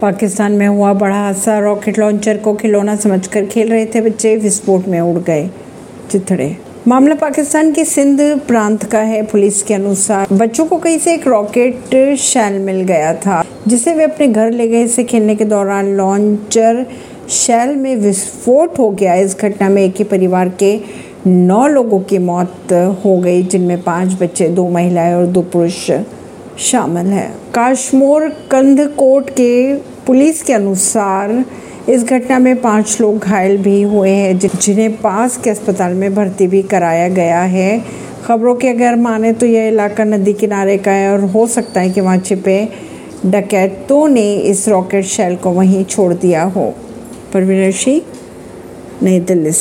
पाकिस्तान में हुआ बड़ा हादसा। रॉकेट लॉन्चर को खिलौना समझकर खेल रहे थे बच्चे। विस्फोट में उड़ गए चिथड़े। मामला पाकिस्तान के सिंध प्रांत का है। पुलिस के अनुसार बच्चों को कहीं से एक रॉकेट शैल मिल गया था, जिसे वे अपने घर ले गए। इसे खेलने के दौरान लॉन्चर शैल में विस्फोट हो गया। इस घटना में एक ही परिवार के नौ लोगों की मौत हो गई, जिनमें पाँच बच्चे, दो महिलाएँ और दो पुरुष शामिल है। काशमोर कंधकोट के पुलिस के अनुसार इस घटना में पाँच लोग घायल भी हुए हैं जिन्हें पास के अस्पताल में भर्ती भी कराया गया है। खबरों के अगर माने तो यह इलाका नदी किनारे का है और हो सकता है कि वहाँ छिपे डकैतों ने इस रॉकेट शैल को वहीं छोड़ दिया हो। परवीन सिंह नई दिल्ली से।